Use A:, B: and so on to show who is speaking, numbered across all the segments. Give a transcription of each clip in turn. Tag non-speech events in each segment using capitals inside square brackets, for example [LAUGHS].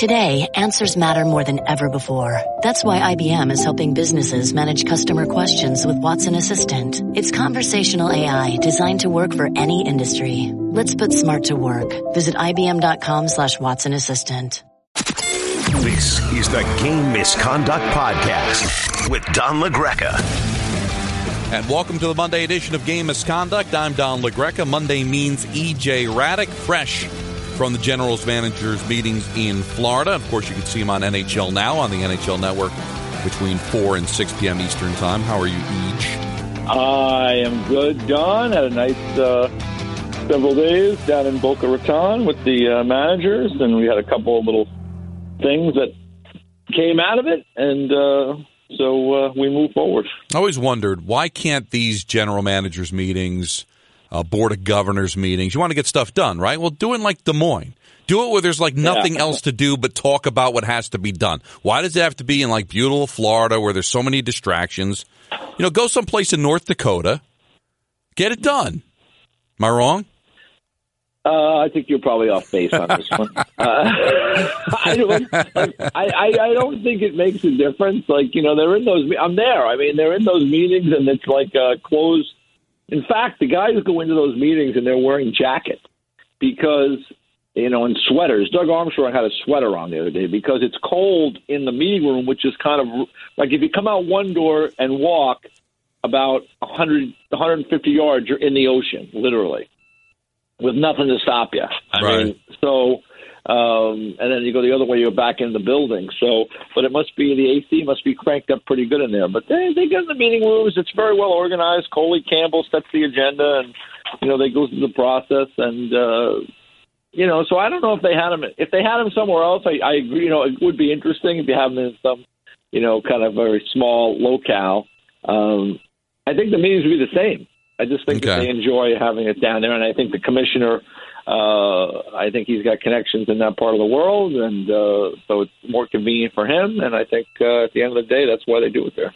A: Today, answers matter more than ever before. That's why IBM is helping businesses manage customer questions with Watson Assistant. It's conversational AI designed to work for any industry. Let's put smart to work. Visit IBM.com slash Watson Assistant.
B: This is the Game Misconduct Podcast with Don LaGreca.
C: And welcome to the Monday edition of Game Misconduct. I'm Don LaGreca. Monday means EJ Hradek, fresh from the Generals managers meetings in Florida. Of course, you can see him on NHL Now on the NHL Network between 4 and 6 p.m. Eastern Time. How are you, Eej?
D: I am good, Don. Had a nice uh, several days down in Boca Raton with the uh, managers, and we had a couple of little things that came out of it, and uh, so uh, we move forward.
C: I always wondered why can't these general managers meetings – uh, board of governors meetings. You want to get stuff done, right? Well, do it like Des Moines. Do it where there's like nothing yeah. else to do but talk about what has to be done. Why does it have to be in like beautiful Florida where there's so many distractions? You know, go someplace in North Dakota, get it done. Am I wrong?
D: Uh, I think you're probably off base on this one. [LAUGHS] Uh, [LAUGHS] I, don't, I, I, I don't think it makes a difference. Like you know, they're in those. I'm there. I mean, they're in those meetings, and it's like a closed in fact, the guys go into those meetings and they're wearing jackets because you know, in sweaters. Doug Armstrong had a sweater on the other day because it's cold in the meeting room, which is kind of like if you come out one door and walk about 100, 150 yards, you're in the ocean, literally, with nothing to stop you. I
C: right.
D: mean, so um, and then you go the other way, you're back in the building. So, but it must be the AC must be cranked up pretty good in there. But they they get in the meeting rooms. It's very well organized. Colin Campbell sets the agenda, and you know they go through the process. And uh, you know, so I don't know if they had him. If they had him somewhere else, I, I agree. You know, it would be interesting if you have him in some, you know, kind of very small locale. Um, I think the meetings would be the same. I just think
C: Okay.
D: that they enjoy having it down there, and I think the commissioner uh, I think he's got connections in that part of the world, and uh, so it's more convenient for him. And I think uh, at the end of the day, that's why they do it there.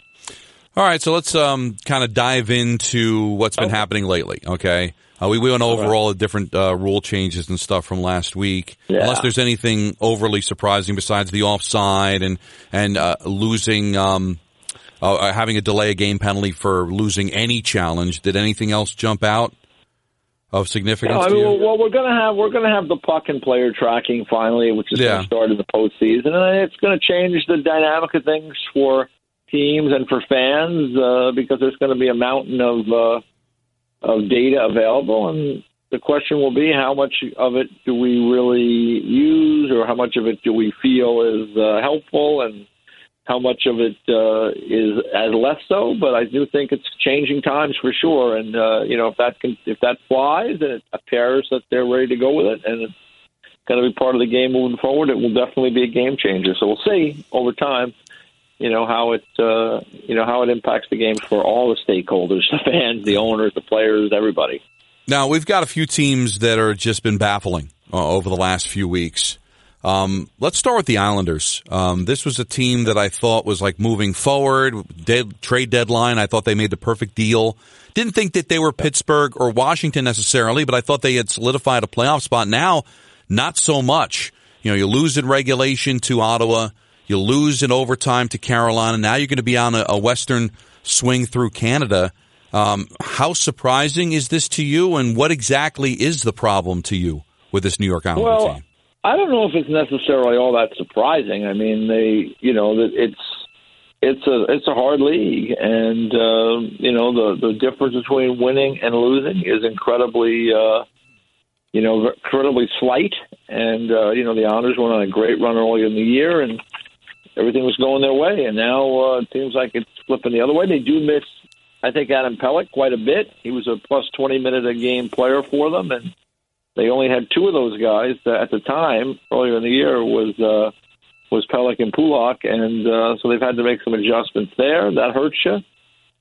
C: All right, so let's um, kind of dive into what's been
D: Okay.
C: happening lately. Okay, uh, we, we went over
D: right.
C: all the different uh, rule changes and stuff from last week.
D: Yeah.
C: Unless there's anything overly surprising besides the offside and and uh, losing, um, having a delay a game penalty for losing any challenge. Did anything else jump out of significance
D: No, I
C: to
D: mean,
C: you?
D: well, well, we're gonna have we're gonna have the puck and player tracking finally, which is
C: Yeah.
D: going to start in the postseason, and it's going to change the dynamic of things for teams and for fans uh, because there's going to be a mountain of uh, of data available, and the question will be how much of it do we really use, or how much of it do we feel is uh, helpful, and how much of it uh, is as less so. But I do think it's changing times for sure, and uh, you know if that can if that flies and it appears that they're ready to go with it, and it's going to be part of the game moving forward, it will definitely be a game changer. So we'll see over time. You know how it, uh, you know how it impacts the game for all the stakeholders, [LAUGHS] the fans, the owners, the players, everybody.
C: Now we've got a few teams that are just been baffling uh, over the last few weeks. Um, let's start with the Islanders. Um, this was a team that I thought was like moving forward. Dead, trade deadline, I thought they made the perfect deal. Didn't think that they were Pittsburgh or Washington necessarily, but I thought they had solidified a playoff spot. Now, not so much. You know, you lose in regulation to Ottawa, you lose in overtime to Carolina. Now you're going to be on a, a Western swing through Canada. Um, how surprising is this to you, and what exactly is the problem to you with this New York Islander
D: Well,
C: team?
D: I don't know if it's necessarily all that surprising. I mean, they, you know, it's it's a it's a hard league, and uh, you know the the difference between winning and losing is incredibly, uh, you know, incredibly slight. And uh, you know the Islanders went on a great run earlier in the year, and everything was going their way. And now uh, it seems like it's flipping the other way. They do miss, I think, Adam Pelech quite a bit. He was a plus twenty minute a game player for them, and they only had two of those guys at the time earlier in the year was uh, was Pelech and Pulock, and uh, so they've had to make some adjustments there. That hurts you.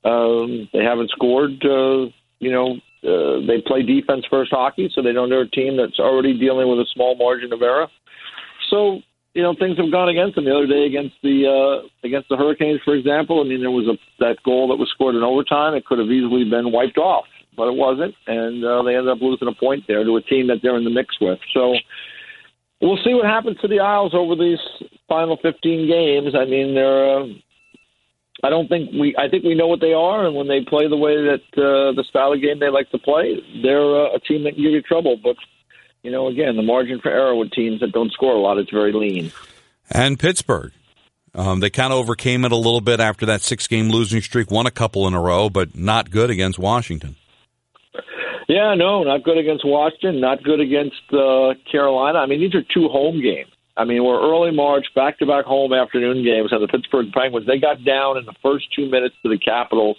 D: Um, they haven't scored. Uh, you know, uh, they play defense first hockey, so they don't. They're a team that's already dealing with a small margin of error. So you know things have gone against them. The other day against the uh, against the Hurricanes, for example, I mean there was a that goal that was scored in overtime. It could have easily been wiped off, but it wasn't, and uh, they ended up losing a point there to a team that they're in the mix with. So we'll see what happens to the Isles over these final 15 games. I mean, they're. Uh, I don't think we. I think we know what they are, and when they play the way that uh, the style of game they like to play, they're uh, a team that can give you trouble. But you know, again, the margin for error with teams that don't score a lot is very lean.
C: And Pittsburgh, um, they kind of overcame it a little bit after that six-game losing streak, won a couple in a row, but not good against Washington.
D: Yeah, no, not good against Washington, not good against uh, Carolina. I mean, these are two home games. I mean, we're early March, back to back home afternoon games, and the Pittsburgh Penguins they got down in the first two minutes to the Capitals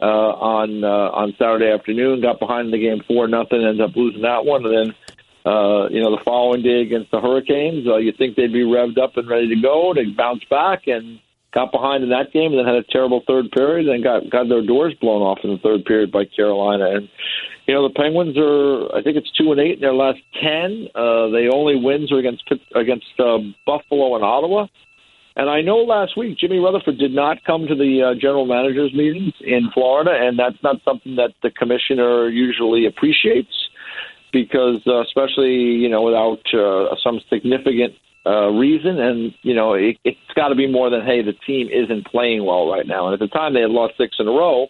D: uh, on uh, on Saturday afternoon, got behind in the game four nothing, ended up losing that one, and then uh, you know the following day against the Hurricanes, uh, you think they'd be revved up and ready to go, they bounced back and got behind in that game, and then had a terrible third period, and got got their doors blown off in the third period by Carolina, and you know, the Penguins are, I think it's two and eight in their last ten. Uh, they only wins are against against uh, Buffalo and Ottawa. And I know last week Jimmy Rutherford did not come to the uh, general managers meetings in Florida, and that's not something that the commissioner usually appreciates because, uh, especially you know, without uh, some significant uh, reason, and you know, it, it's got to be more than hey, the team isn't playing well right now. And at the time, they had lost six in a row.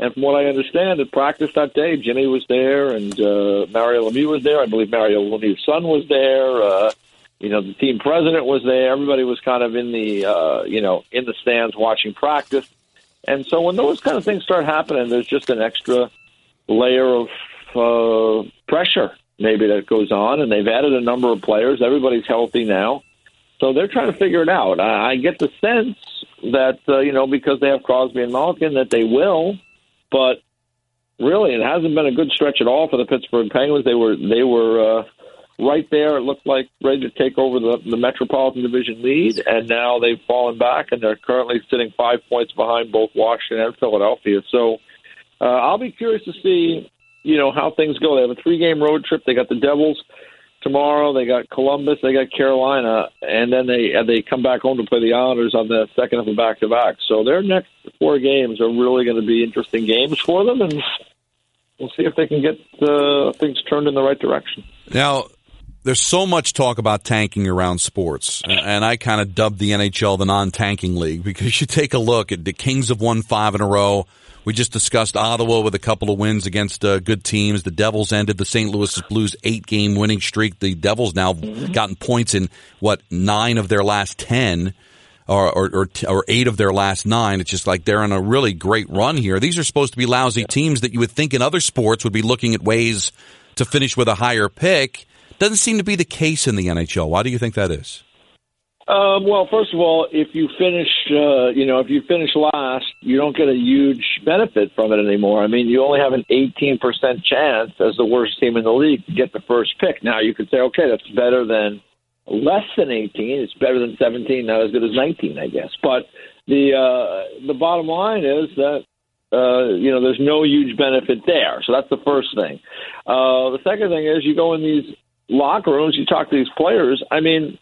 D: And from what I understand, at practice that day, Jimmy was there, and uh, Mario Lemieux was there. I believe Mario Lemieux's son was there. Uh, you know, the team president was there. Everybody was kind of in the, uh, you know, in the stands watching practice. And so when those kind of things start happening, there's just an extra layer of uh, pressure maybe that goes on. And they've added a number of players. Everybody's healthy now. So they're trying to figure it out. I, I get the sense that, uh, you know, because they have Crosby and Malkin, that they will but really, it hasn't been a good stretch at all for the Pittsburgh Penguins. They were they were uh, right there. It looked like ready to take over the, the Metropolitan Division lead, and now they've fallen back, and they're currently sitting five points behind both Washington and Philadelphia. So uh, I'll be curious to see you know how things go. They have a three game road trip. They got the Devils tomorrow. They got Columbus. They got Carolina, and then they they come back home to play the Islanders on the second of a back to back. So their next four games are really going to be interesting games for them, and we'll see if they can get uh, things turned in the right direction.
C: Now. There's so much talk about tanking around sports, and I kind of dubbed the NHL the non-tanking league [LAUGHS] because you take a look at the Kings have won five in a row. We just discussed Ottawa with a couple of wins against uh, good teams. The Devils ended the St. Louis Blues eight game winning streak. The Devils now mm-hmm. gotten points in what nine of their last ten. Or, or, or, or, eight of their last nine. It's just like they're on a really great run here. These are supposed to be lousy teams that you would think in other sports would be looking at ways to finish with a higher pick. Doesn't seem to be the case in the NHL. Why do you think that is?
D: Um, well, first of all, if you finish, uh, you know, if you finish last, you don't get a huge benefit from it anymore. I mean, you only have an 18% chance as the worst team in the league to get the first pick. Now, you could say, okay, that's better than less than 18. It's better than 17, not as good as 19, I guess. But the uh, the bottom line is that uh, you know there's no huge benefit there. So that's the first thing. Uh, the second thing is you go in these locker rooms, you talk to these players. I mean,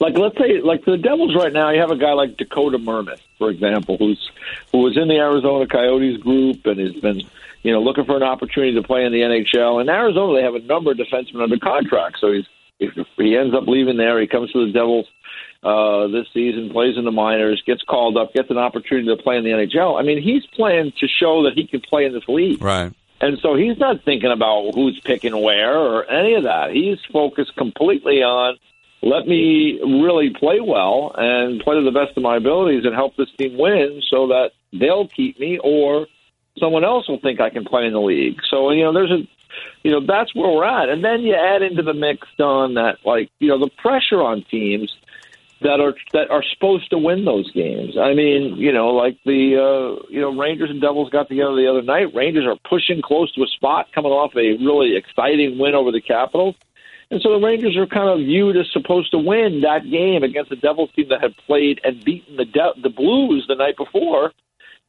D: like let's say like the Devils right now, you have a guy like Dakota Mermis, for example, who's who was in the Arizona Coyotes group and has been you know looking for an opportunity to play in the NHL. In Arizona, they have a number of defensemen under contract, so he's if he ends up leaving there, he comes to the Devils uh, this season, plays in the minors, gets called up, gets an opportunity to play in the NHL. I mean, he's playing to show that he can play in this league,
C: right?
D: And so he's not thinking about who's picking where or any of that. He's focused completely on let me really play well and play to the best of my abilities and help this team win so that they'll keep me or someone else will think I can play in the league. So, you know, there's a, you know, that's where we're at. And then you add into the mix, Don, that like, you know, the pressure on teams that are that are supposed to win those games. I mean, you know, like the uh, you know Rangers and Devils got together the other night. Rangers are pushing close to a spot, coming off a really exciting win over the Capitals. And so the Rangers are kind of viewed as supposed to win that game against the Devils team that had played and beaten the De- the Blues the night before.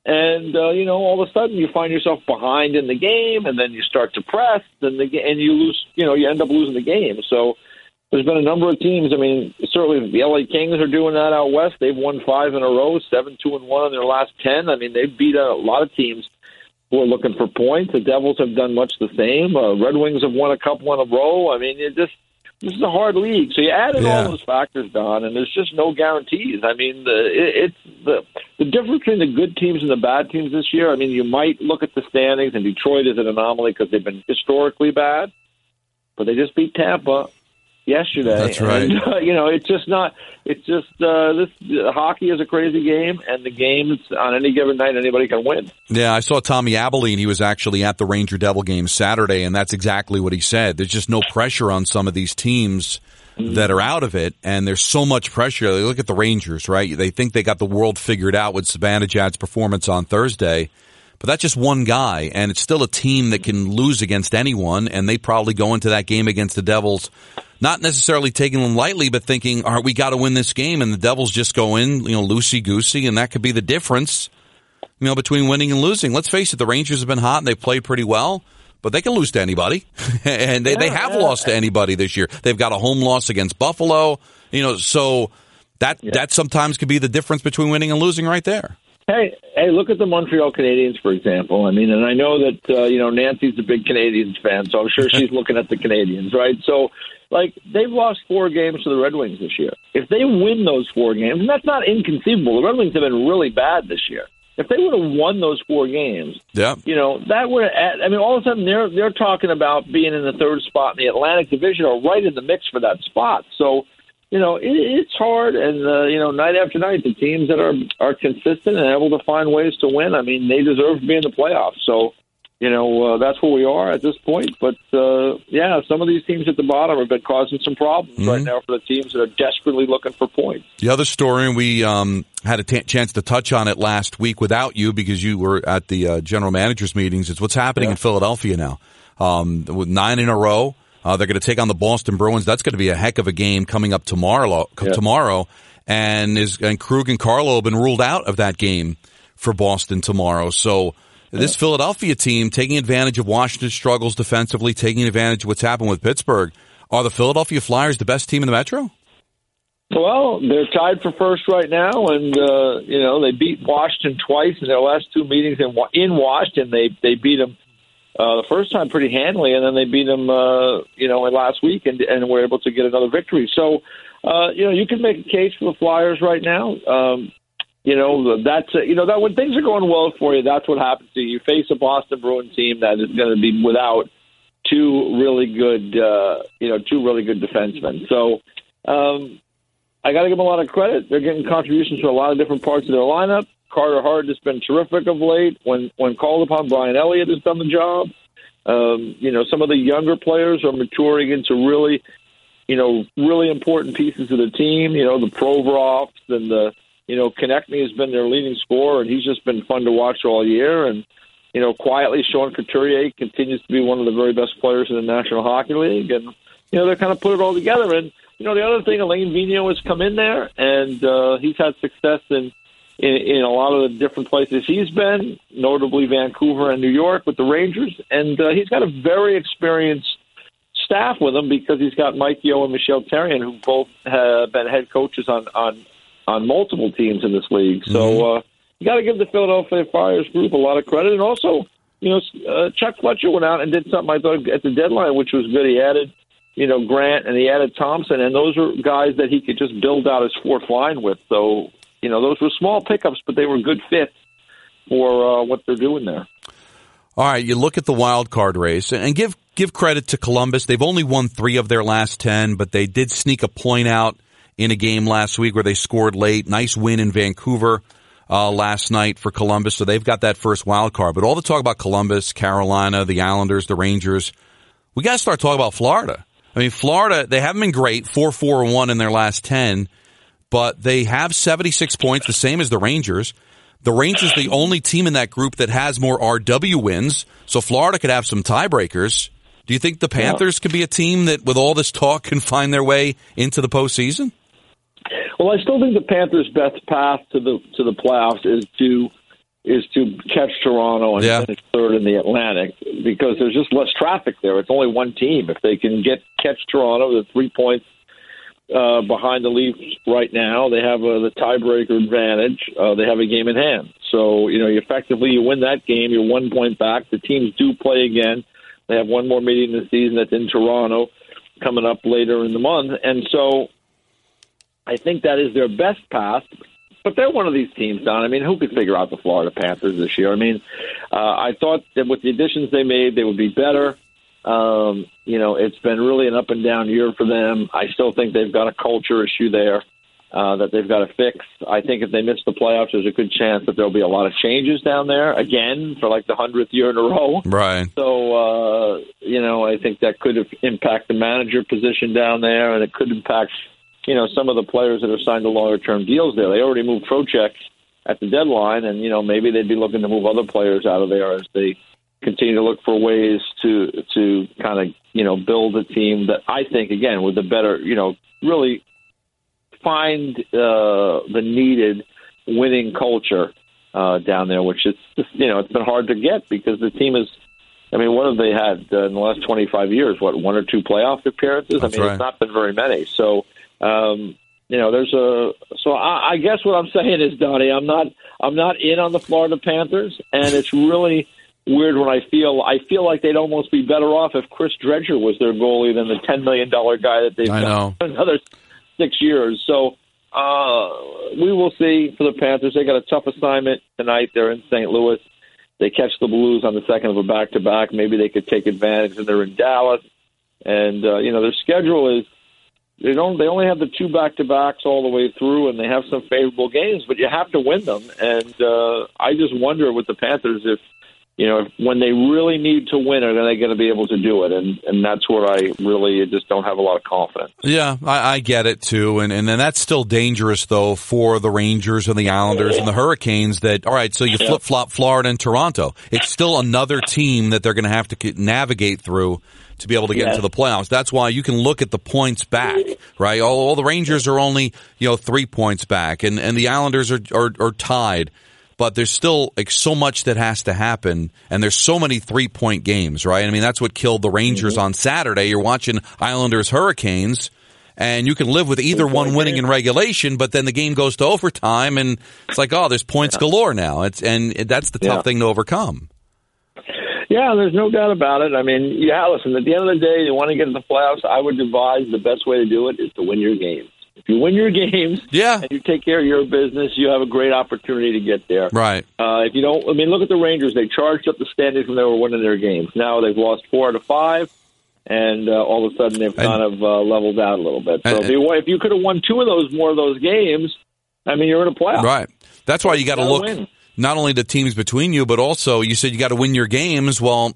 D: And uh, you know, all of a sudden you find yourself behind in the game, and then you start to press, and the and you lose. You know, you end up losing the game. So there's been a number of teams. I mean, certainly the LA Kings are doing that out west. They've won five in a row, seven two and one in their last ten. I mean, they've beat a lot of teams who are looking for points. The Devils have done much the same. Uh, Red Wings have won a couple in a row. I mean, it just this is a hard league. So you add in
C: Yeah.
D: all those factors, Don, and there's just no guarantees. I mean, the, it, it's the the difference between the good teams and the bad teams this year. I mean, you might look at the standings, and Detroit is an anomaly because they've been historically bad, but they just beat Tampa yesterday.
C: That's right.
D: And, [LAUGHS] uh, you know, it's just not. It's just uh, this uh, hockey is a crazy game, and the games on any given night anybody can win.
C: Yeah, I saw Tommy Albelin. He was actually at the Ranger Devil game Saturday, and that's exactly what he said. There's just no pressure on some of these teams that are out of it, and there's so much pressure. They look at the Rangers, right? They think they got the world figured out with Zibanejad's performance on Thursday, but that's just one guy, and it's still a team that can lose against anyone, and they probably go into that game against the Devils not necessarily taking them lightly, but thinking, all right, we got to win this game. And the Devils just go in, you know, loosey goosey, and that could be the difference, you know, between winning and losing. Let's face it, the Rangers have been hot and they've played pretty well, but they can lose to anybody. [LAUGHS] and they, they have lost to anybody this year. They've got a home loss against Buffalo, you know, so that, that sometimes could be the difference between winning and losing right there.
D: Hey, hey, look at the Montreal Canadiens, for example. I mean, and I know that uh, you know Nancy's a big Canadiens fan, so I'm sure she's [LAUGHS] looking at the Canadiens, right? So, like, they've lost four games to the Red Wings this year. If they win those four games, and that's not inconceivable, the Red Wings have been really bad this year. If they would have won those four games,
C: Yeah.
D: you know that would. I mean, all of a sudden they're they're talking about being in the third spot in the Atlantic Division or right in the mix for that spot. So, you know, it, it's hard, and uh, you know, night after night, the teams that are are consistent and able to find ways to win. I mean, they deserve to be in the playoffs. So, you know, uh, that's where we are at this point. But uh, yeah, some of these teams at the bottom have been causing some problems right now for the teams that are desperately looking for points.
C: The other story, and we um, had a t- chance to touch on it last week without you because you were at the uh, general managers meetings. It's what's happening in Philadelphia now. Um, with nine in a row, uh, they're going to take on the Boston Bruins. That's going to be a heck of a game coming up tomorrow. Tomorrow, and is and Krug and Carlo have been ruled out of that game for Boston tomorrow. So. This Philadelphia team taking advantage of Washington's struggles defensively, taking advantage of what's happened with Pittsburgh. Are the Philadelphia Flyers the best team in the Metro?
D: Well, they're tied for first right now, and uh, you know they beat Washington twice in their last two meetings in in Washington. They they beat them uh, the first time pretty handily, and then they beat them uh, you know last week, and and were able to get another victory. So uh, you know you can make a case for the Flyers right now. Um, you know that's uh, you know that when things are going well for you, that's what happens to you. You face a Boston Bruin team that is going to be without two really good uh, you know two really good defensemen. So. Um, I got to give them a lot of credit. They're getting contributions from a lot of different parts of their lineup. Carter Hart has been terrific of late. When when called upon, Brian Elliott has done the job. Um, you know, some of the younger players are maturing into really, you know, really important pieces of the team. You know, the Provorovs and the, you know, Konecny has been their leading scorer, and he's just been fun to watch all year. And you know, quietly, Sean Couturier continues to be one of the very best players in the National Hockey League, and you know, they're kind of put it all together. And you know, the other thing, Alain Vigneault has come in there, and uh, he's had success in, in in a lot of the different places he's been, notably Vancouver and New York with the Rangers, and uh, he's got a very experienced staff with him because he's got Mike Yeo and Michel Therrien, who both have been head coaches on on on multiple teams in this league. So uh, you got to give the Philadelphia Flyers group a lot of credit, and also, you know, uh, Chuck Fletcher went out and did something I thought at the deadline, which was good. He added you know, Grant and he added Thompson, and those are guys that he could just build out his fourth line with. So, you know, those were small pickups, but they were good fits for uh, what they're doing there.
C: All right, you look at the wild card race and give give credit to Columbus. They've only won three of their last ten, but they did sneak a point out in a game last week where they scored late. Nice win in Vancouver uh, last night for Columbus, so they've got that first wild card. But all the talk about Columbus, Carolina, the Islanders, the Rangers, we got to start talking about Florida. I mean, Florida, they haven't been great, 4 4 and 1 in their last 10, but they have 76 points, the same as the Rangers. The Rangers, the only team in that group that has more RW wins, so Florida could have some tiebreakers. Do you think the Panthers could be a team that, with all this talk, can find their way into the postseason?
D: Well, I still think the Panthers' best path to the to the playoffs is to is to catch Toronto and
C: Yeah.
D: finish third in the Atlantic because there's just less traffic there. It's only one team. If they can get catch Toronto, the three points uh, behind the Leafs right now, they have uh, the tiebreaker advantage. Uh, they have a game in hand. So you know, you effectively you win that game, you're one point back. The teams do play again. They have one more meeting this season that's in Toronto. coming up later in the month, and so I think that is their best path. But they're one of these teams, Don. I mean, who could figure out the Florida Panthers this year? I mean, uh, I thought that with the additions they made, they would be better. Um, you know, it's been really an up and down year for them. I still think they've got a culture issue there uh, that they've got to fix. I think if they miss the playoffs, there's a good chance that there'll be a lot of changes down there again for like the hundredth year in a row.
C: Right.
D: So, uh, you know, I think that could impact the manager position down there, and it could impact, you know, some of the players that are signed to longer term deals there. They already moved Trocheck at the deadline, and you know maybe they'd be looking to move other players out of there as they continue to look for ways to to kind of you know build a team that I think again with a better you know really find uh, the needed winning culture uh, down there, which is you know it's been hard to get because the team is. I mean, what have they had uh, in the last 25 years? What one or two playoff appearances?
C: That's
D: I mean,
C: right.
D: it's not been very many. So, um, you know, there's a. So I, I guess what I'm [LAUGHS] saying is, Donnie, I'm not. I'm not in on the Florida Panthers, and it's really weird when I feel I feel like they'd almost be better off if Chris Driedger was their goalie than the ten million dollar guy that they've
C: I
D: got another six years. So uh, we will see for the Panthers. They got a tough assignment tonight. They're in St. Louis. They catch the Blues on the second of a back to back. Maybe they could take advantage, and they're in Dallas. And uh, you know their schedule is they don't they only have the two back to backs all the way through, and they have some favorable games, but you have to win them. And uh, I just wonder with the Panthers if you know, when they really need to win, are they going to be able to do it? And and that's where I really just don't have a lot of confidence.
C: Yeah, I, I get it too, and and then that's still dangerous though for the Rangers and the Islanders and the Hurricanes. That all right, so you flip flop Florida and Toronto. It's still another team that they're going to have to navigate through to be able to get
D: Yes.
C: into the playoffs. That's why you can look at the points back, right? All, all the Rangers are only you know three points back, and and the Islanders are are, are tied. But there's still like so much that has to happen, and there's so many three point games, right? I mean, that's what killed the Rangers mm-hmm. on Saturday. You're watching Islanders Hurricanes, and you can live with either one winning in regulation, but then the game goes to overtime, and it's like, oh, there's points galore now. It's and that's the tough
D: Yeah.
C: thing to overcome.
D: Yeah, there's no doubt about it. I mean, yeah, listen, at the end of the day, you want to get in the playoffs, I would advise the best way to do it is to win your games. If you win your games
C: Yeah,
D: and you take care of your business, you have a great opportunity to get there.
C: right.
D: Uh, if you don't, I mean, look at the Rangers. They charged up the standings when they were winning their games. Now they've lost four out of five, and uh, all of a sudden they've
C: And-
D: kind of uh, leveled out a little bit. So
C: And-
D: if you, if you could have won two of those, more of those games, I mean, you're in a playoff.
C: Right. That's why you got to look
D: win.
C: not only the teams between you, but also you said you got to win your games. Well,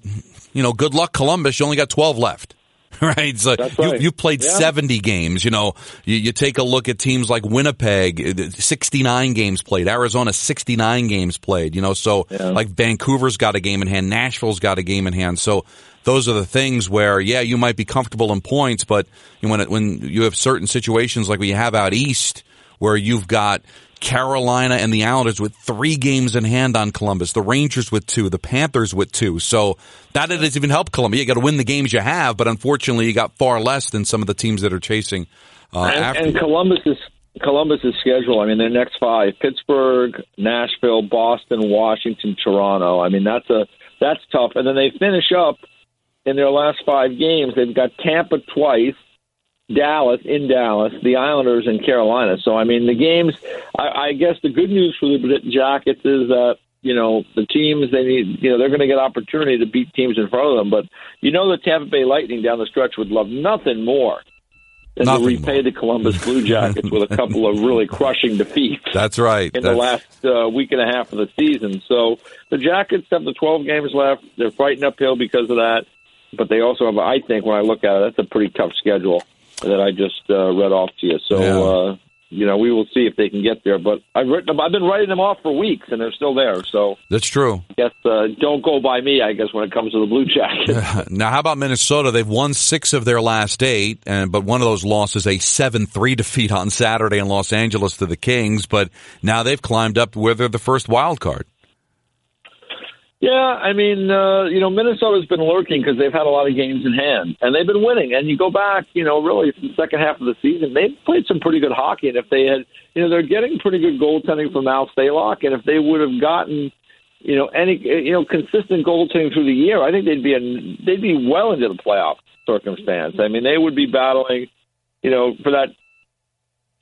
C: you know, good luck, Columbus. You only got 12 left. [LAUGHS] Right. So
D: That's
C: you, you played
D: Yeah.
C: 70 games. You know, you, you take a look at teams like Winnipeg, uh, 69 games played. Arizona, 69 games played. You know, so
D: Yeah.
C: like Vancouver's got a game in hand. Nashville's got a game in hand. So those are the things where, yeah, you might be comfortable in points, but you when, it, when you have certain situations like we have out east where you've got Carolina and the Islanders with three games in hand on Columbus, the Rangers with two, the Panthers with two. So that doesn't even help Columbus. You got to win the games you have, but unfortunately, you got far less than some of the teams that are chasing uh,
D: and,
C: after.
D: and Columbus's Columbus's schedule. I mean, their next five: Pittsburgh, Nashville, Boston, Washington, Toronto. I mean, that's a that's tough. And then they finish up in their last five games. They've got Tampa twice, Dallas in Dallas, the Islanders in Carolina. So I mean, the games. I, I guess the good news for the Jackets is that. You know the teams they need. You know they're going to get opportunity to beat teams in front of them, but you know the Tampa Bay Lightning down the stretch would love nothing more than
C: Nothing
D: to repay
C: more.
D: the Columbus Blue [LAUGHS] Jackets with a couple of really crushing defeats
C: That's right.
D: in the last uh, week and a half of the season. So the Jackets have the 12 games left. They're fighting uphill because of that, but they also have, I think, when I look at it, that's a pretty tough schedule that I just uh, read off to you. So,
C: Yeah.
D: uh, you know, we will see if they can get there. But I've written them, I've been writing them off for weeks, and they're still there. So
C: That's true.
D: I guess uh, don't go by me. I guess when it comes to the Blue Jackets. [LAUGHS]
C: Now, how about Minnesota? They've won six of their last eight, and but one of those losses a seven-three [LAUGHS] defeat on Saturday in Los Angeles to the Kings. But now they've climbed up where they're the first wild card.
D: Yeah, I mean, uh, you know, Minnesota's been lurking because they've had a lot of games in hand, and they've been winning. And you go back, you know, really the second half of the season, they've played some pretty good hockey. And if they had, you know, they're getting pretty good goaltending from Al Stalock, and if they would have gotten, you know, any, you know, consistent goaltending through the year, I think they'd be in, they'd be well into the playoffs. circumstance. I mean, they would be battling, you know, for that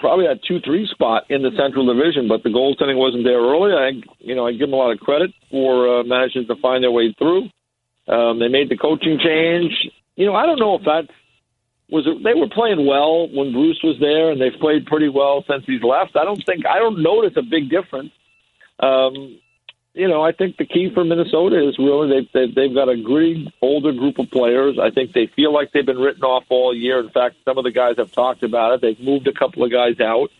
D: probably that two three spot in the Central Division, but the goaltending wasn't there early. I you know I give them a lot of credit for uh, managing to find their way through. Um, they made the coaching change. You know I don't know if that was it, they were playing well when Bruce was there, and they've played pretty well since he's left. I don't think I don't notice a big difference. Um, you know, I think the key for Minnesota is really they've, they've they've got a gritty older group of players. I think they feel like they've been written off all year. In fact, some of the guys have talked about it. They've moved a couple of guys out.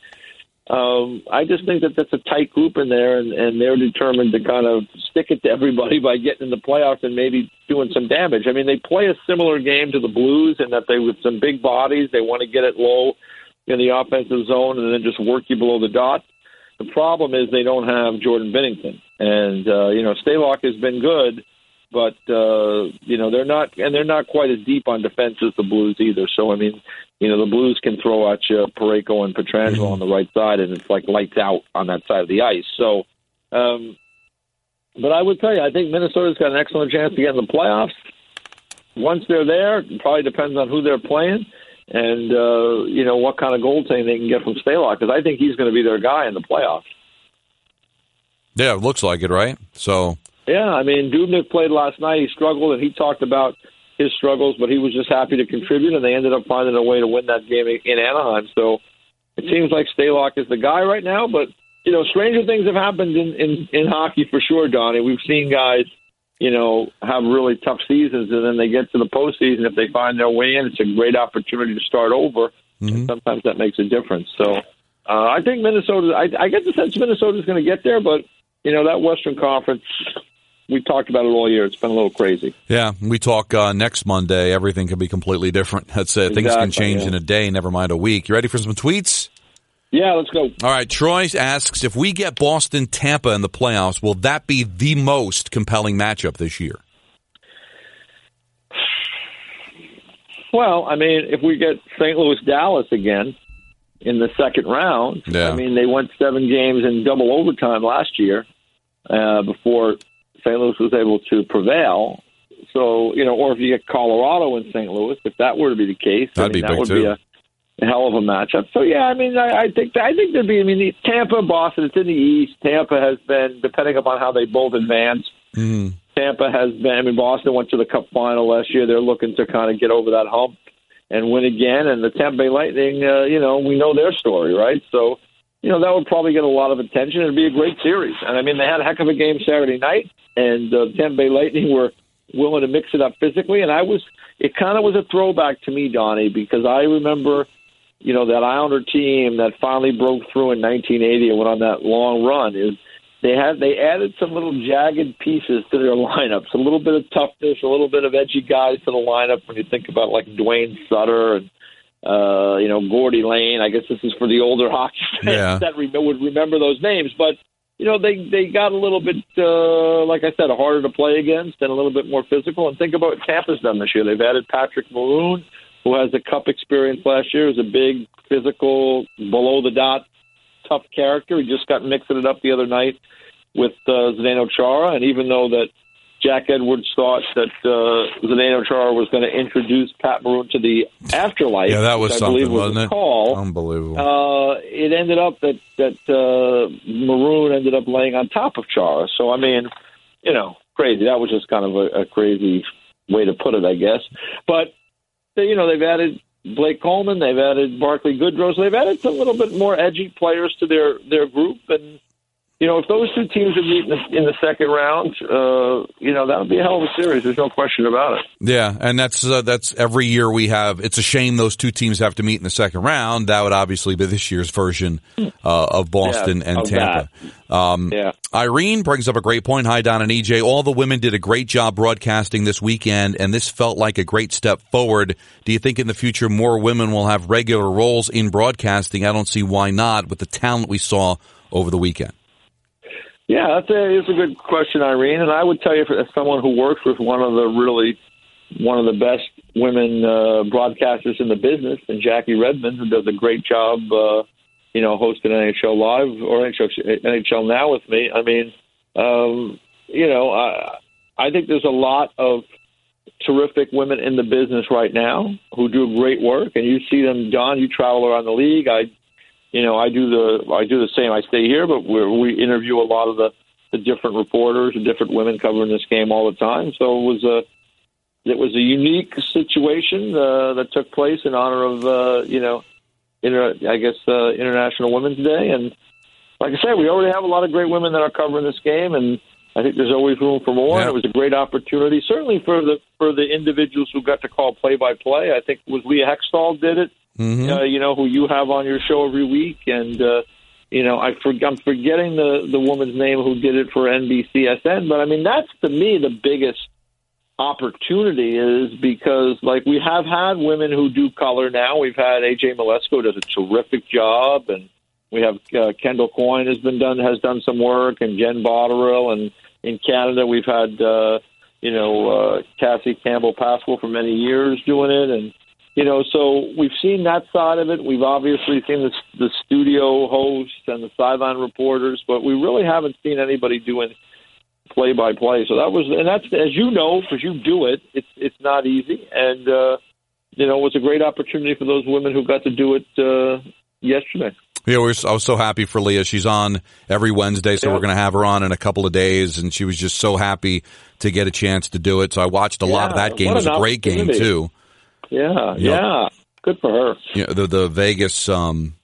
D: Um, I just think that that's a tight group in there, and, and they're determined to kind of stick it to everybody [LAUGHS] by getting in the playoffs and maybe doing some damage. I mean, they play a similar game to the Blues in that they with some big bodies, they want to get it low in the offensive zone and then just work you below the dot. The problem is they don't have Jordan Binnington, and uh, you know Stalock has been good, but uh, you know they're not, and they're not quite as deep on defense as the Blues either. So I mean, you know the Blues can throw at you Parayko and Pietrangelo mm-hmm. on the right side, and it's like lights out on that side of the ice. So, um, but I would tell you, I think Minnesota's got an excellent chance to get in the playoffs. Once they're there, it probably depends on who they're playing and uh, you know what kind of goaltending they can get from Stalock because I think he's going to be their guy in the playoffs.
C: Yeah, it looks like it, right? So
D: yeah, I mean Dubnyk played last night. He struggled, and he talked about his struggles, but he was just happy to contribute, and they ended up finding a way to win that game in Anaheim. So it seems like Stalock is the guy right now, but you know, stranger things have happened in in, in hockey for sure, Donnie. We've seen guys you know, have really tough seasons, and then they get to the postseason. If they find their way in, it's a great opportunity to start over. Mm-hmm. And sometimes that makes a difference. So uh, I think Minnesota. I, I get the sense Minnesota's going to get there, but you know that Western Conference. We talked about it all year. It's been a little crazy.
C: Yeah, we talk uh, next Monday. Everything can be completely different. [LAUGHS] That's it. Exactly, Things can change yeah. in a day. Never mind a week. You ready for some tweets?
D: Yeah, let's go.
C: All right. Troy asks if we get Boston Tampa in the playoffs, will that be the most compelling matchup this year?
D: Well, I mean, if we get St. Louis Dallas again in the second round, yeah. I mean, they went seven games in double overtime last year uh, before St. Louis was able to prevail. So, you know, or if you get Colorado in St. Louis, if that were to be the case,
C: That'd
D: I mean,
C: be that
D: would
C: too.
D: be a a hell of a matchup. So yeah, I mean, I, I think I think there'd be. I mean, Tampa, Boston. It's in the East. Tampa has been, depending upon how they both advance. Mm. Tampa has been. I mean, Boston went to the Cup final last year. They're looking to kind of get over that hump and win again. And the Tampa Bay Lightning, uh, you know, we know their story, right? So, you know, that would probably get a lot of attention. It'd be a great series. And I mean, they had a heck of a game Saturday night, and uh, Tampa Bay Lightning [LAUGHS] were willing to mix it up physically. And I was, it kind of was a throwback to me, Donnie, because I remember you know, that Islander team that finally broke through in 1980 and went on that long run is they had they added some little jagged pieces to their [LAUGHS] lineups, a little bit of toughness, a little bit of edgy guys to the lineup. When you think about like Duane Sutter and uh, you know Gordy Lane, I guess this is for the older [LAUGHS] hockey fans yeah. that re- would remember those names, but. You know they they got a little bit, uh, like I said, harder to play against and a little bit more physical. And think about what Tampa's done this year. They've added Patrick Maroon, who has a cup experience last year, is a big, physical, below the dot, tough character. He just got mixing it up the other night with uh, Zdeno Chara, and even though that Jack Edwards thought that uh, Zdeno Chara was going to introduce Pat Maroon to the afterlife.
C: Yeah, that was
D: I
C: something,
D: was
C: wasn't it?
D: Call.
C: Unbelievable.
D: Uh, it ended up that that uh, Maroon ended up laying on top of Chara. So I mean, you know, crazy. That was just kind of a, a crazy way to put it, I guess. But you know, they've added Blake Coleman, they've added Barclay Goodrow, so they've added a little bit more edgy players to their their group, and you know, if those two teams would meet in the, in the second round, uh, you know, that would be a hell of a series. There's no question about it.
C: Yeah, and that's uh, that's every year we have. It's a shame those two teams have to meet in the second round. That would obviously be this year's version uh, of Boston
D: yeah,
C: and Tampa.
D: Um, yeah.
C: Irene brings up a great point. Hi, Don and EJ. All the women did a great job broadcasting this weekend, and this felt like a great step forward. Do you think in the future more women will have regular roles in broadcasting? I don't see why not with the talent we saw over the weekend.
D: Yeah, that's a, it's a good question, Irene. And I would tell you, as someone who works with one of the really one of the best women uh, broadcasters in the business, and Jackie Redmond, who does a great job, uh, you know, hosting NHL Live or NHL, NHL Now with me. I mean, um, you know, I, I think there's a lot of terrific women in the business right now who do great work, and you see them. Don, you travel around the league. I, you know, I do the I do the same. I stay here, but we we interview a lot of the the different reporters, the different women covering this game all the time. So it was a it was a unique situation uh, that took place in honor of uh, you know, inter- I guess uh, International Women's Day, and like I said, we already have a lot of great women that are covering this game, and I think there's always room for more. Yeah. And it was a great opportunity, certainly for the for the individuals who got to call play by play. I think it was Leah Hextall did it. Mm-hmm. Uh, you know, who you have on your show every week, and uh, you know, I for, I'm forgetting the the woman's name who did it for NBCSN, but I mean that's to me the biggest opportunity is because like we have had women who do color now. We've had AJ Mleczko does a terrific job, and we have uh, Kendall Coyne has been done has done some work, and Jen Botterill, and in Canada we've had uh, you know uh, Cassie Campbell Pascall for many years doing it, and you know, so we've seen that side of it. We've obviously seen the, the studio hosts and the sideline reporters, but we really haven't seen anybody doing play by play. So that was, and that's as you know, because you do it. It's it's not easy, and uh, you know, it was a great opportunity for those women who got to do it uh, yesterday.
C: Yeah, we're, I was so happy for Leah. She's on every Wednesday, so yeah. we're going to have her on in a couple of days, and she was just so happy to get a chance to do it. So I watched a yeah, lot of that game. It was a great game too.
D: Yeah, you yeah. Good for her.
C: Yeah, the the Vegas um,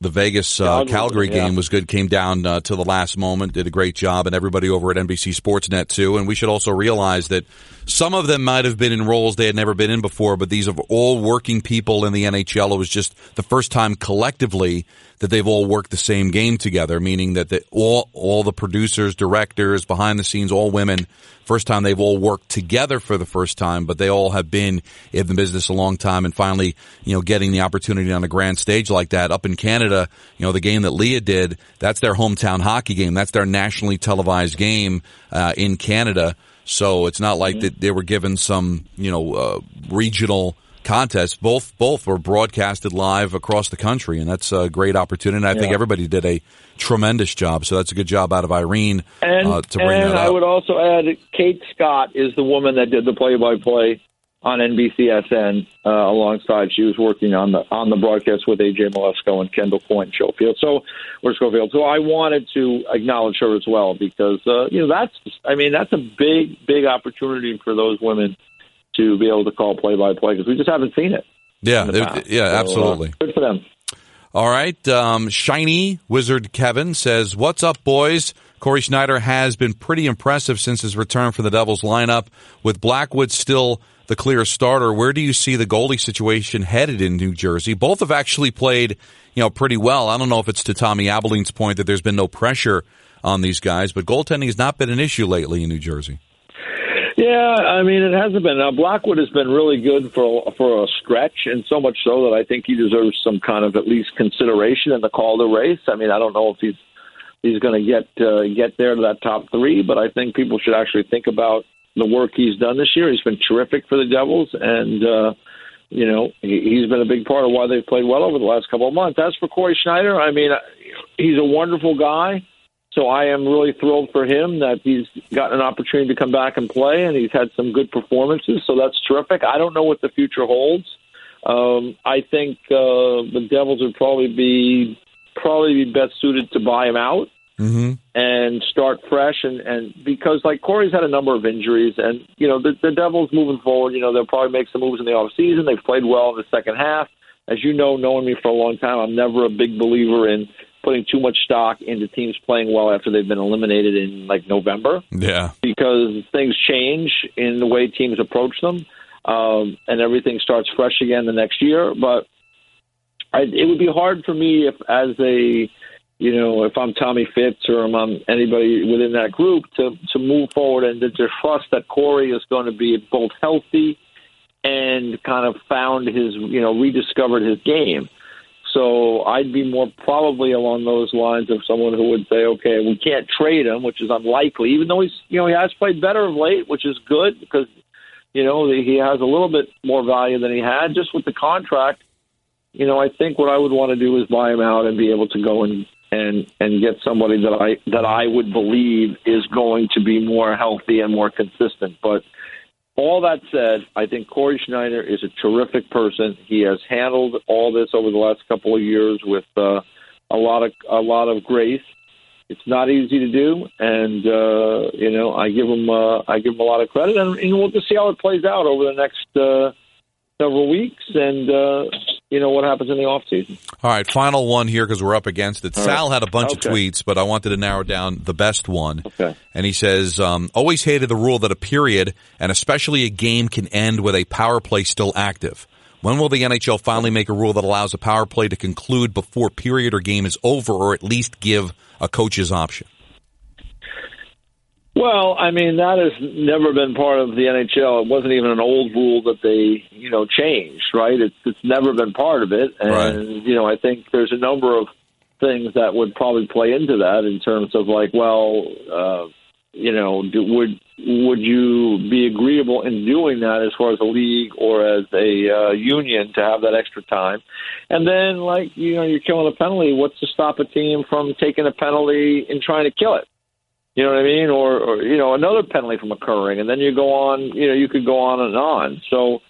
C: the Vegas uh, Calgary, Calgary game yeah. was good. Came down uh, to the last moment, did a great job, and everybody over at NBC Sportsnet too. And we should also realize that some of them might have been in roles they had never been in before, but these are all working people in the NHL. It was just the first time collectively that they've all worked the same game together, meaning that the, all all the producers, directors, behind the scenes, all women. First time they've all worked together for the first time, but they all have been in the business a long time, and finally, you know, getting the opportunity on a grand stage like that up in Canada. You know, the game that Leah did, that's their hometown hockey game. That's their nationally televised game uh, in Canada. So it's not like that they were given some, you know, uh, regional contest. Both both were broadcasted live across the country, and that's a great opportunity. And I yeah. think everybody did a tremendous job. So that's a good job out of Irene
D: and,
C: uh, to bring
D: and
C: that
D: up. I would also add Kate Scott is the woman that did the play-by-play on NBCSN uh, alongside. She was working on the on the broadcast with AJ Mleczko and Kendall Coyne Schofield. So or Schofield. So I wanted to acknowledge her as well because uh, you know that's I mean that's a big big opportunity for those women to be able to call play by play because we just haven't seen it.
C: Yeah, it, yeah, so, uh, absolutely.
D: Uh, good for them.
C: All right, um, shiny wizard Kevin says, "What's up, boys?" Cory Schneider has been pretty impressive since his return from the Devils lineup. With Blackwood still the clear starter, where do you see the goalie situation headed in New Jersey? Both have actually played, you know, pretty well. I don't know if it's to Tommy Albelin's point that there's been no pressure on these guys, but goaltending has not been an issue lately in New Jersey.
D: Yeah, I mean it hasn't been. Now Blackwood has been really good for for a stretch, and so much so that I think he deserves some kind of at least consideration in the Calder race. I mean, I don't know if he's he's going to get uh, get there to that top three, but I think people should actually think about the work he's done this year. He's been terrific for the Devils, and uh, you know he, he's been a big part of why they've played well over the last couple of months. As for Cory Schneider, I mean, he's a wonderful guy. So I am really thrilled for him that he's gotten an opportunity to come back and play, and he's had some good performances. So that's terrific. I don't know what the future holds. Um, I think uh, the Devils would probably be probably be best suited to buy him out mm-hmm. and start fresh. And, and because like Cory's had a number of injuries, and you know the, the Devils moving forward, you know they'll probably make some moves in the off season. They've played well in the second half. As you know, knowing me for a long time, I'm never a big believer in putting too much stock into teams playing well after they've been eliminated in like November.
C: Yeah,
D: because things change in the way teams approach them, um, and everything starts fresh again the next year. But I, it would be hard for me if, as a you know, if I'm Tommy Fitz or I'm anybody within that group to to move forward and to, trust that Cory is going to be both healthy and kind of found his, you know, rediscovered his game. So I'd be more probably along those lines of someone who would say, okay, we can't trade him, which is unlikely, even though he's, you know, he has played better of late, which is good because, you know, he has a little bit more value than he had just with the contract. You know, I think what I would want to do is buy him out and be able to go and and and get somebody that I that I would believe is going to be more healthy and more consistent. But all that said, I think Cory Schneider is a terrific person. He has handled all this over the last couple of years with uh, a lot of a lot of grace. It's not easy to do, and uh, you know I give him uh, I give him a lot of credit, and, and we'll just see how it plays out over the next uh, several weeks, and uh, you know what happens in the off season.
C: All right, final one here because we're up against it. Sal had a bunch
D: Okay.
C: of tweets, but I wanted to narrow down the best one.
D: Okay.
C: And he says, um, always hated the rule that a period and especially a game can end with a power play still active. When will the NHL finally make a rule that allows a power play to conclude before period or game is over or at least give a coach's option?
D: Well, I mean that has never been part of the NHL. It wasn't even an old rule that they, you know, changed. Right? It's it's never been part of it, and
C: Right.
D: you know I think there's a number of things that would probably play into that in terms of like, well, uh, you know, do, would would you be agreeable in doing that as far as a league or as a uh, union to have that extra time? And then, like, you know, you're killing a penalty. What's to stop a team from taking a penalty and trying to kill it? You know what I mean? Or, or you know, another penalty from occurring, and then you go on. You know, you could go on and on. So,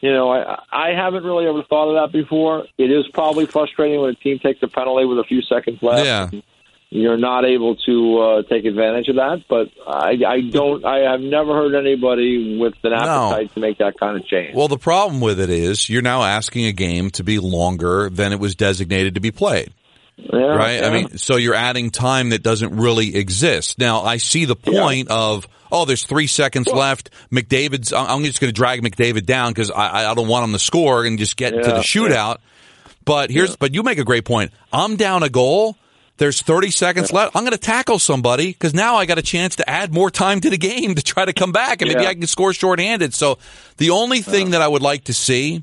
D: you know, I I haven't really ever thought of that before. It is probably frustrating when a team takes a penalty with a few seconds left.
C: Yeah.
D: You're not able to uh, take advantage of that, but I, I don't. I have never heard anybody with an appetite to make that kind of change.
C: Well, the problem with it is you're now asking a game to be longer than it was designated to be played.
D: Yeah,
C: right? I mean, so you're adding time that doesn't really exist. Now, I see the point of, oh, there's three seconds left. McDavid's, I'm just going to drag McDavid down because I, I don't want him to score and just get to the shootout. But here's, but you make a great point. I'm down a goal. There's 30 seconds left. I'm going to tackle somebody because now I got a chance to add more time to the game to try to come back and maybe I can score shorthanded. So the only thing that I would like to see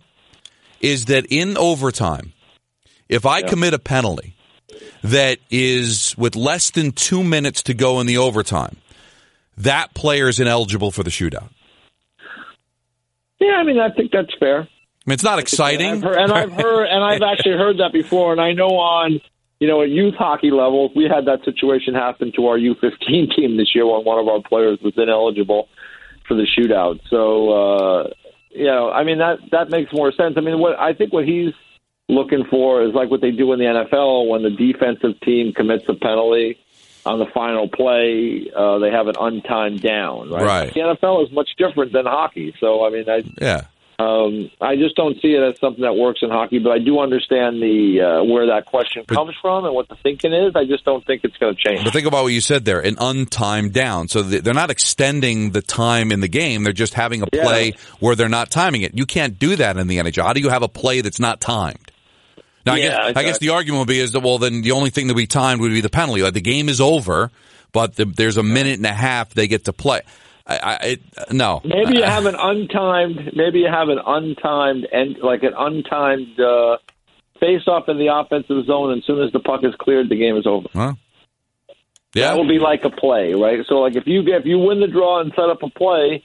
C: is that in overtime, if I commit a penalty that is with less than two minutes to go in the overtime, that player is ineligible for the shootout.
D: yeah, I mean, I think that's fair.
C: I mean, it's not
D: I've
C: exciting.
D: heard, and I've heard, and I've [LAUGHS] actually heard that before. And I know on, you know, at youth hockey levels, we had that situation happen to our U15 [LAUGHS] team this year when one of our players was ineligible for the shootout. So, uh, you know, I mean that that makes more sense. I mean, what I think what he's looking for is like what they do in the NFL when the defensive team commits a penalty on the final play, uh, they have an untimed down. Right?
C: Right.
D: The NFL is much different than hockey. So, I mean, I
C: yeah.
D: um, I just don't see it as something that works in hockey, but I do understand the uh, where that question comes from and what the thinking is. I just don't think it's going to change.
C: But think about what you said there, an untimed down. So they're not extending the time in the game. They're just having a
D: Yeah.
C: play where they're not timing it. You can't do that in the NHL. How do you have a play that's not timed? Now, I,
D: Yeah,
C: guess, I guess the argument would be is that, well, then the only thing that we timed would be the penalty. Like the game is over, but the, there's a minute and a half they get to play. I, I, no.
D: Maybe you [LAUGHS] have an untimed, maybe you have an untimed and like an untimed uh, face off in the offensive zone. And as soon as the puck is cleared, the game is over.
C: Huh? Yeah.
D: That will be like a play, right? So, like if you get if you win the draw and set up a play,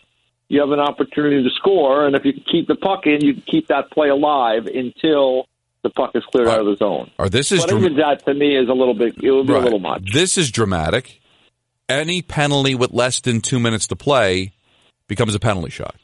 D: you have an opportunity to score, and if you can keep the puck in, you can keep that play alive until the puck is cleared out of the zone.
C: or this is
D: But even that to me is a little bit. It would be a little much.
C: This is dramatic. Any penalty with less than two minutes to play becomes a penalty shot.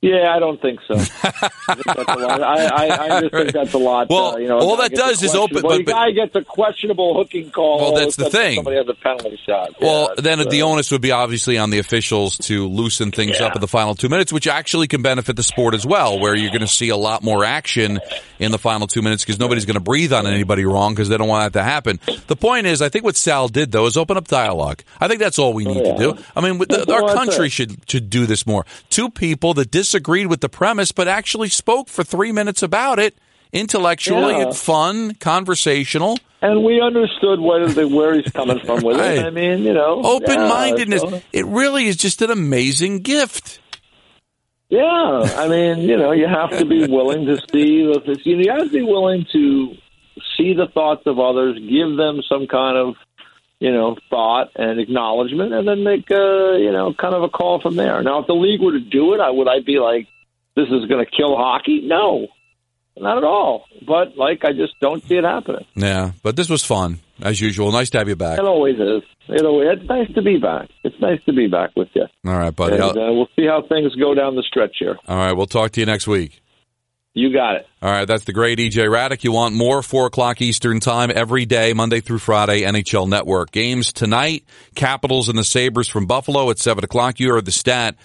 D: Yeah, I don't think so. [LAUGHS] I, think that's a lot. I, I, I just think that's a lot.
C: Well,
D: uh, you know,
C: all that does is open- but- but-
D: guy gets a questionable hooking call.
C: Well, that's the
D: all of a sudden
C: thing.
D: Somebody has a penalty shot.
C: Well,
D: Yeah,
C: then
D: it's,
C: the
D: uh,
C: onus would be obviously on the officials to loosen things
D: Yeah.
C: up in the final two minutes, which actually can benefit the sport as well, where you're going to see a lot more action in the final two minutes because nobody's going to breathe on anybody wrong because they don't want that to happen. The point is, I think what Sal did though is open up dialogue. I think that's all we need to do. I mean, the, our country should should do this more. Two people that disagreed with the premise, but actually spoke for three minutes about it, intellectually,
D: Yeah.
C: and fun, conversational.
D: and we understood where the, where he's coming from with
C: Right.
D: it. I mean, you know,
C: Open mindedness.
D: Yeah, so-
C: It really is just an amazing gift.
D: yeah, I mean, you know, you have to be willing to see the. You have to be willing to see the thoughts of others, give them some kind of you know, thought and acknowledgement, and then make a, you know, kind of a call from there. Now, if the league were to do it, I would I be like, this is going to kill hockey? No, not at all. But like, I just don't see it happening.
C: Yeah, but this was fun. as usual. Nice to have you back.
D: It always is. It always, it's nice to be back. It's nice to be back with you.
C: All right, buddy.
D: And, uh, we'll see how things go down the stretch here.
C: All right, we'll talk to you next week.
D: You got it.
C: All right, that's the great EJ Hradek. You want more? 4 o'clock Eastern Time every day, Monday through Friday, NHL Network. Games tonight, Capitals and the Sabres from Buffalo at 7 o'clock. You heard the stat.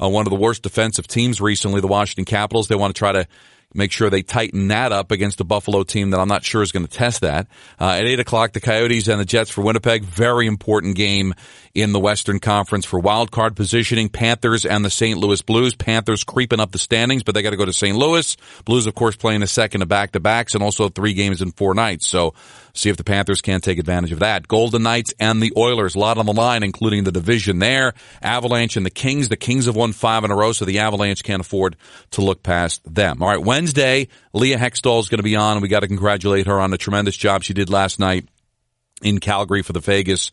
C: Uh, one of the worst defensive teams recently, the Washington Capitals. They want to try to make sure they tighten that up against a Buffalo team that I'm not sure is going to test that. Uh, at 8 o'clock, the Coyotes and the Jets for Winnipeg. Very important game in the Western Conference for wild card positioning. Panthers and the St. Louis Blues. Panthers creeping up the standings, but they got to go to St. Louis. Blues, of course, playing a second of back to backs and also three games in four nights. So see if the Panthers can't take advantage of that. Golden Knights and the Oilers, a lot on the line, including the division there. Avalanche and the Kings. The Kings have won five in a row, so the Avalanche can't afford to look past them. All right, Wednesday, Leah Hextall is going to be on, we got to congratulate her on the tremendous job she did last night in Calgary for the Vegas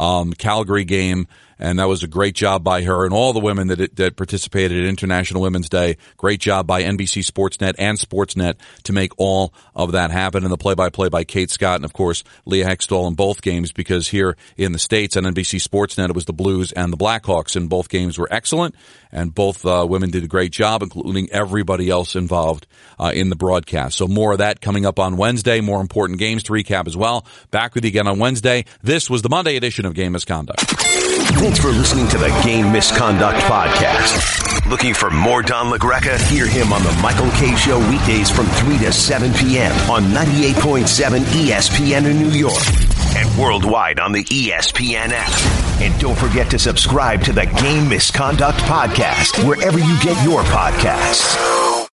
C: um, Calgary game, and that was a great job by her and all the women that that participated at International Women's Day. Great job by NBC Sportsnet and Sportsnet to make all of that happen. And the play-by-play by Kate Scott and of course Leah Hextall in both games because here in the states on NBC Sportsnet it was the Blues and the Blackhawks, and both games were excellent, and both uh, women did a great job, including everybody else involved uh, in the broadcast. So more of that coming up on Wednesday. More important games to recap as well. Back with you again on Wednesday. This was the Monday edition of Game Misconduct.
B: Thanks for listening to the Game Misconduct Podcast. Looking for more Don LaGreca? Hear him on the Michael Kay Show weekdays from 3 to 7 p.m. on 98.7 ESPN in New York and worldwide on the ESPN app. And don't forget to subscribe to the Game Misconduct Podcast wherever you get your podcasts.